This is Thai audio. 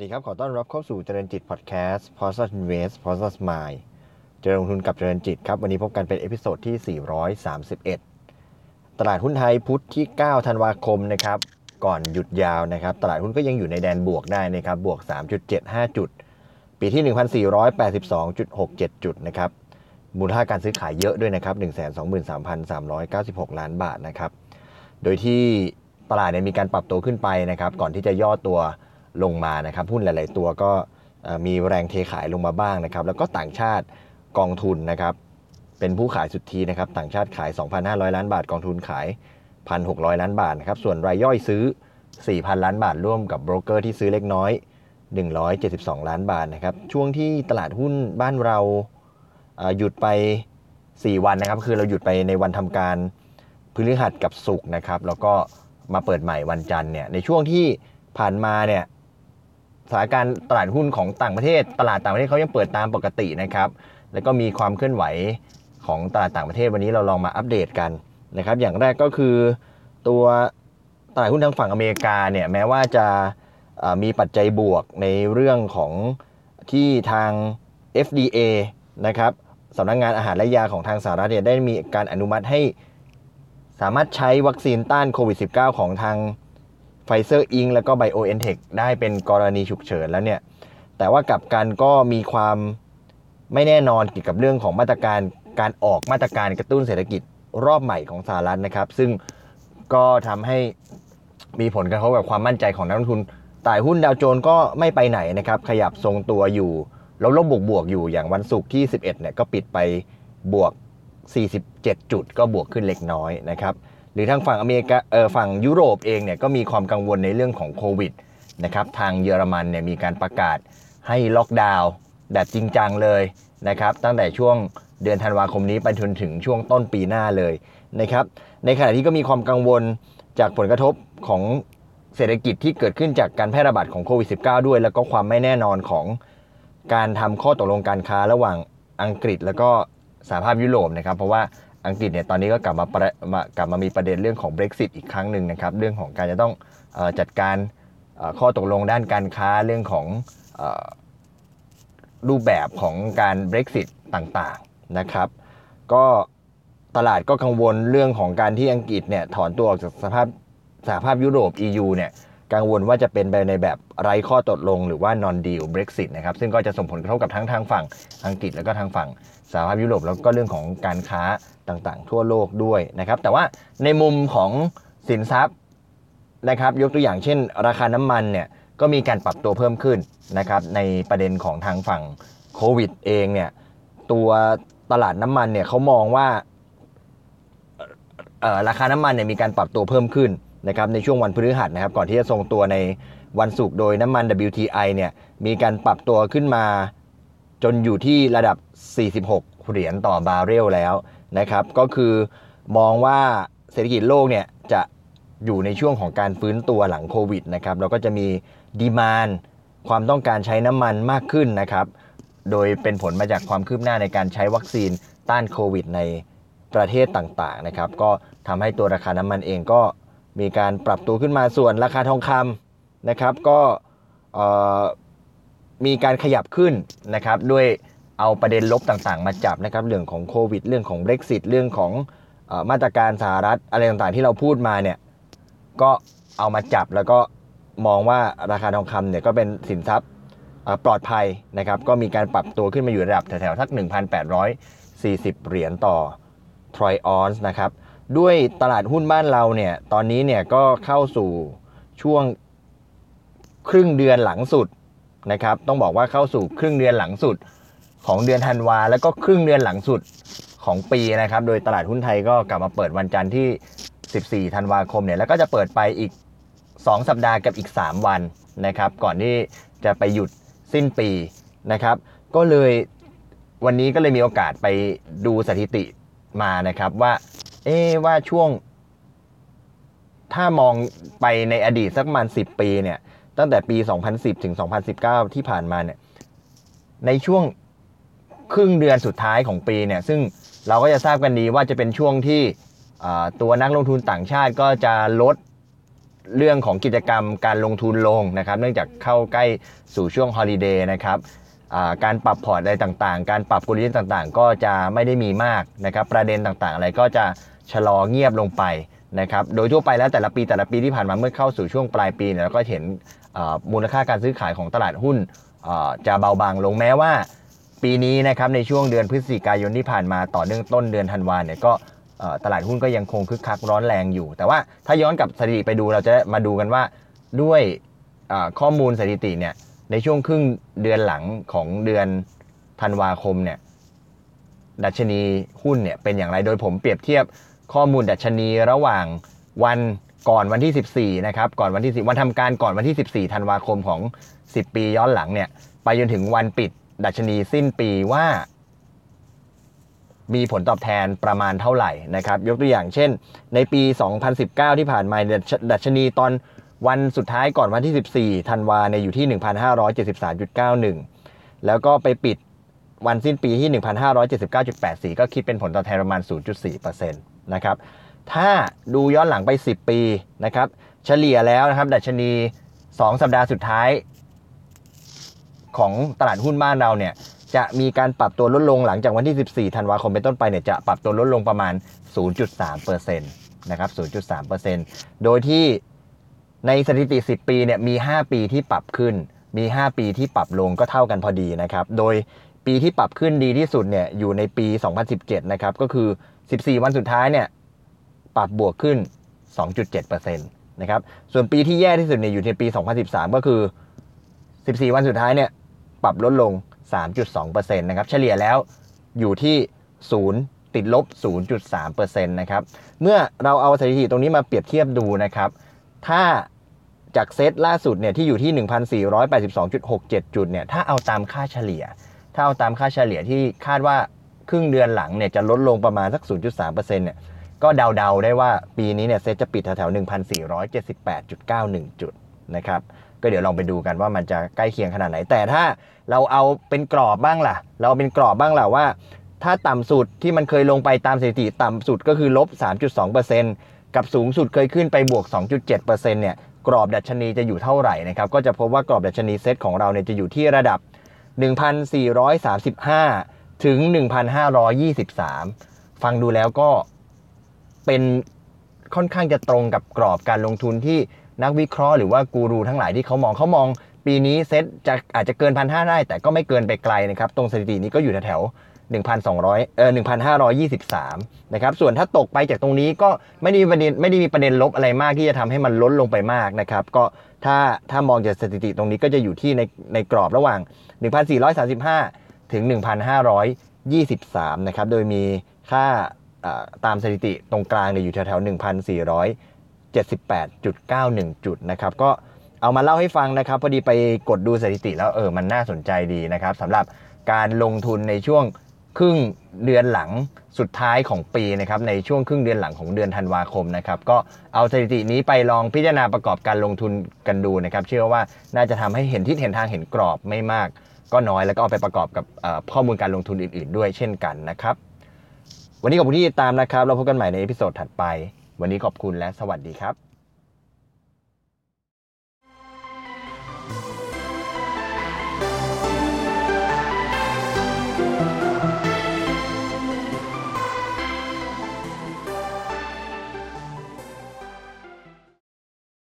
วัสดีครับ ขอต้อนรับเข้าสู่เจริญจิตพอดแคสต์ p o s t Invest p o s t Mind เจริญลงทุนกับเจริญจิตครับ วันนี้พบกันเป็น episode ที่ 431 ตลาดหุ้นไทยพุธที่ 9 ธันวาคมนะครับ ก่อนหยุดยาวนะครับ ตลาดหุ้นก็ยังอยู่ในแดนบวกได้นะครับ บวก 3.75 จุด ปิดที่ 1,482.67 จุดนะครับ มูลค่าการซื้อขายเยอะด้วยนะครับ 123,396 ล้านบาทนะครับ โดยที่ตลาดเนี่ยมีการปรับตัวขึ้นไปนะครับ ก่อนที่จะย่อตัว ลงมานะครับหุ้นหลาย ๆ ตัวก็มีแรงเทขายลงมาบ้างนะครับ แล้วก็ต่างชาติกองทุนนะครับ เป็นผู้ขายสุทธินะครับ ต่างชาติขาย 2,500 ล้านบาท กองทุนขาย 1,600 ล้านบาทนะครับ ส่วนรายย่อยซื้อ 4,000 ล้านบาท ร่วมกับโบรกเกอร์ที่ซื้อเล็กน้อย 172 ล้านบาทนะครับ ช่วงที่ตลาดหุ้นบ้านเราหยุดไป 4 วันนะครับ คือเราหยุดไปในวันทำการพฤหัสกับศุกร์นะครับ แล้วก็มาเปิดใหม่วันจันทร์เนี่ย ในช่วงที่ผ่านมาเนี่ย สถานการณ์ตลาดหุ้นของต่างประเทศ ตลาดต่างประเทศเขายังเปิดตามปกตินะครับ แล้วก็มีความเคลื่อนไหวของตลาดต่างประเทศวันนี้เราลองมาอัปเดตกันนะครับ อย่างแรกก็คือตัวตลาดหุ้นทางฝั่งอเมริกาเนี่ยแม้ว่าจะมีปัจจัยบวกในเรื่องของที่ทาง FDA นะครับสำนักงงานอาหารและยาของทางสหรัฐเนี่ยได้มีการอนุมัติให้สามารถใช้วัคซีนต้านโควิด -19 ของทาง ไฟเซอร์อิงค์แล้วก็ไบโอเอ็นเทคได้เป็นกรณีฉุกเฉินแล้วเนี่ย แต่ว่ากับกันก็มีความไม่แน่นอนเกี่ยวกับเรื่องของมาตรการการออกมาตรการกระตุ้นเศรษฐกิจรอบใหม่ของสหรัฐนะครับ ซึ่งก็ทำให้มีผลกระทบกับความมั่นใจของนักลงทุนตลาดหุ้นดาวโจนส์ก็ไม่ไปไหนนะครับ ขยับทรงตัวอยู่แล้วลบบวกบวกอยู่อย่างวันศุกร์ที่ 11เนี่ยก็ปิดไปบวก 47 จุด ก็บวกขึ้นเล็กน้อยนะครับ หรือทางฝั่งอเมริกาเออฝั่งยุโรปเองเนี่ยก็มีความกังวลในเรื่องของโควิดนะครับทางเยอรมันเนี่ยมีการประกาศให้ล็อกดาวน์แบบจริงจังเลยนะครับตั้งแต่ช่วงเดือนธันวาคมนี้ไปจนถึงช่วงต้นปีหน้าเลยนะครับในขณะที่ก็มีความกังวลจากผลกระทบของเศรษฐกิจที่เกิดขึ้นจากการแพร่ระบาดของโควิด -19 ด้วย แล้วก็ความไม่แน่นอนของการทำข้อตกลงการค้าระหว่างอังกฤษ แล้วก็สหภาพยุโรปนะครับ เพราะว่า อังกฤษเนี่ยตอนนี้ก็กลับมามากลับมามีประเด็นเรื่องของ Brexit อีกครั้งหนึ่งนะครับเรื่องของการจะต้องจัดการข้อตกลงด้านการค้าเรื่องของรูปแบบของการ Brexit ต่างๆนะครับ ก็ตลาดก็กังวลเรื่องของการที่อังกฤษเนี่ยถอนตัวออกจากสภาพสหภาพยุโรป EU เนี่ย กังวลว่าจะเป็นไปในแบบไร้ข้อตกลงหรือว่า non deal Brexit นะครับซึ่งก็จะส่งผลกระทบกับทั้งทางฝั่งอังกฤษแล้วก็ทางฝั่งสหภาพยุโรปแล้วก็เรื่องของการค้าต่างๆ ทั่วโลกด้วยนะครับแต่ว่าในมุมของสินทรัพย์นะครับยกตัวอย่างเช่น ราคาน้ำมันเนี่ยก็มีการปรับตัวเพิ่มขึ้นนะครับในประเด็นของทางฝั่งโควิดเองเนี่ยตัวตลาดน้ำมันเนี่ยเขามองว่าราคาน้ำมันเนี่ยมีการปรับตัวเพิ่มขึ้น นะครับในช่วงวันพฤหัสนะครับก่อนที่จะทรงตัวในวันศุกร์โดยน้ำมัน WTI เนี่ยมีการปรับตัวขึ้นมาจนอยู่ที่ระดับ 46 เหรียญต่อบาร์เรลแล้วนะครับ ก็คือมองว่าเศรษฐกิจโลกเนี่ยจะอยู่ในช่วงของการฟื้นตัวหลังโควิดนะครับแล้วก็จะมีดีมานความต้องการใช้น้ำมันมากขึ้นนะครับ โดยเป็นผลมาจากความคืบหน้าในการใช้วัคซีนต้านโควิดในประเทศต่างๆนะครับ ก็ทำให้ตัวราคาน้ำมันเองก็ มีการปรับตัวขึ้นมาส่วนราคาทองคำนะครับก็มีการขยับขึ้นนะครับด้วยเอาประเด็นลบต่างๆ มาจับนะครับเรื่องของโควิด เรื่องของ Brexit เรื่องของมาตรการสหรัฐอะไรต่างๆ ที่เราพูดมาเนี่ยก็เอามาจับแล้วก็มองว่าราคาทองคำเนี่ยก็เป็นสินทรัพย์ปลอดภัยนะครับก็มีการปรับตัวขึ้นมาอยู่ระดับแถวๆสัก1,840 เหรียญต่อทรอยออนส์นะครับ ด้วยตลาดหุ้นบ้านเราเนี่ยตอนนี้เนี่ยก็เข้าสู่ช่วงครึ่งเดือนหลังสุดนะครับ ต้องบอกว่าเข้าสู่ครึ่งเดือนหลังสุดของเดือนธันวาแล้วก็ครึ่งเดือนหลังสุดของปีนะครับ โดยตลาดหุ้นไทยก็กลับมาเปิดวันจันทร์ที่ 14 ธันวาคมเนี่ยแล้วก็จะเปิดไปอีก 2 สัปดาห์กับอีก 3 วันนะครับ ก่อนที่จะไปหยุดสิ้นปีนะครับ ก็เลยวันนี้ก็เลยมีโอกาสไปดูสถิติมานะครับว่า เอ๊ว่าช่วง ถ้ามองไปในอดีตสักประมาณ10ปีเนี่ย ตั้งแต่ปี 2010 ถึง 2019 ที่ผ่านมาเนี่ย ในช่วงครึ่งเดือนสุดท้ายของปีเนี่ย ซึ่งเราก็จะทราบกันดีว่าจะเป็นช่วงที่ตัวนักลงทุนต่างชาติก็จะลดเรื่องของกิจกรรมการลงทุนลงนะครับ เนื่องจากเข้าใกล้สู่ช่วง holiday นะครับ การปรับพอร์ตอะไรต่างๆ การปรับกลยุทธ์ต่างๆ ก็จะไม่ได้มีมากนะครับ ประเด็นต่างๆ อะไรก็จะชะลอเงียบลงไปนะครับ โดยทั่วไปแล้วแต่ละปีแต่ละปีที่ผ่านมาเมื่อเข้าสู่ช่วงปลายปีเนี่ยเราก็เห็นมูลค่าการซื้อขายของตลาดหุ้นจะเบาบางลงแม้ว่า ปีนี้นะครับในช่วงเดือนพฤศจิกายนที่ผ่านมาต่อเนื่องต้นเดือนธันวาเนี่ยก็ตลาดหุ้นก็ยังคงคึกคักร้อนแรงอยู่ แต่ว่าถ้าย้อนกลับสถิติไปดูเราจะมาดูกันว่าด้วยข้อมูลสถิติเนี่ย ในช่วงครึ่งเดือนหลังของเดือนธันวาคมเนี่ยดัชนีหุ้นเนี่ยเป็นอย่างไรโดยผมเปรียบเทียบข้อมูลดัชนีระหว่างวันก่อนวันที่ 14 นะครับ ก่อนวันที่ 10 วันทำการก่อนวันที่ 14 ธันวาคมของ 10 ปีย้อนหลังเนี่ย ไปจนถึงวันปิดดัชนีสิ้นปีว่า มีผลตอบแทนประมาณเท่าไหร่นะครับ ยกตัวอย่างเช่น ในปี 2019 ที่ผ่านมาดัชนีตอน วันสุดท้ายก่อนวันที่ 14ธันวาเนี่ยอยู่ที่ 1,573.91 แล้วก็ไปปิดวันสิ้นปีที่ 1,579.84 ก็คิดเป็นผลตอบแทนประมาณ 0.4%นะครับ ถ้าดูย้อนหลังไป 10 ปีนะครับ เฉลี่ยแล้วนะครับ ดัชนี 2 สัปดาห์สุดท้าย ของตลาดหุ้นบ้านเราเนี่ย จะมีการปรับตัวลดลงหลังจากวันที่ 14 ธันวาคมเป็นต้นไปเนี่ย จะปรับตัวลดลงประมาณ 0.3%นะครับ 0.3%โดยที่ ในสถิติ 10 ปีเนี่ยมี 5 ปีที่ปรับขึ้น มี 5 ปีที่ปรับลงก็เท่ากันพอดีนะครับ โดยปีที่ปรับขึ้นดีที่สุดเนี่ยอยู่ในปี 2017 นะครับ ก็คือ 14 วันสุดท้ายเนี่ยปรับบวกขึ้น 2.7%นะครับ ส่วนปีที่แย่ที่สุดเนี่ยอยู่ในปี 2013 ก็คือ 14 วันสุดท้ายเนี่ยปรับลดลง 3.2%นะครับ เฉลี่ยแล้วอยู่ที่ 0 ติดลบ 0.3%นะครับ เมื่อเราเอาสถิติตรงนี้มาเปรียบเทียบดูนะครับ ถ้าจากเซตล่าสุดเนี่ยที่อยู่ที่ 1,482.67 จุดเนี่ยถ้าเอาตามค่าเฉลี่ย ถ้าเอาตามค่าเฉลี่ยที่คาดว่าครึ่งเดือนหลังเนี่ยจะลดลงประมาณสัก 0.3%เนี่ยก็เดาๆได้ว่าปีนี้เนี่ยเซตจะปิดแถวๆ1,478.91 จุดนะครับก็เดี๋ยวลองไปดูกันว่ามันจะใกล้เคียงขนาดไหน แต่ถ้าเราเอาเป็นกรอบบ้างล่ะ เราเอาเป็นกรอบบ้างล่ะว่า ถ้าต่ำสุดที่มันเคยลงไปตามสถิติต่ำสุดก็คือลบ 3.2% กับสูงสุดเคยขึ้นไปบวก 2.7%เนี่ยกรอบดัชนีจะอยู่เท่าไหร่นะครับก็จะพบว่ากรอบดัชนีเซตของเราเนี่ยจะอยู่ที่ระดับ 1,435 ถึง 1,523 ฟังดูแล้วก็เป็นค่อนข้างจะตรงกับกรอบการลงทุนที่นักวิเคราะห์หรือว่ากูรูทั้งหลายที่เขามองเขามอง ปีนี้เซ็ตจะอาจจะเกินพันห้าได้ แต่ก็ไม่เกินไปไกลนะครับ ตรงสถิตินี้ก็อยู่แถว 1,200เออ1,523นะครับส่วนถ้าตกไปจากตรงนี้ก็ไม่ได้มีประเด็นไม่ได้มีประเด็นลบอะไรมากที่จะทำให้มันลดลงไปมากนะครับก็ถ้าถ้ามองจากสถิติตรงนี้ก็จะอยู่ที่ในในกรอบระหว่าง 1,435 ถึง 1,523นะครับโดยมีค่าอ่าตามสถิติตรงกลางเนี่ยอยู่แถวๆ1,478.91 จุดนะครับก็เอามาเล่าให้ฟังนะครับพอดีไปกดดูสถิติแล้วเออมันน่าสนใจดีนะครับสำหรับการลงทุนในช่วง ครึ่งเดือนหลังสุดท้ายของปีนะครับในช่วงครึ่งเดือนหลังของเดือนธันวาคมนะครับก็เอาสถิตินี้ไปลองพิจารณาประกอบการลงทุนกันดูนะครับเชื่อว่าน่าจะทำให้เห็นทิศเห็นทางเห็นกรอบไม่มาก ก็น้อยแล้วก็เอาไปประกอบกับข้อมูลการลงทุนอื่น ๆ ด้วยเช่นกันนะครับ วันนี้ขอบคุณที่ติดตามนะครับเราพบกันใหม่ใน episode ถัดไป วันนี้ขอบคุณและสวัสดีครับ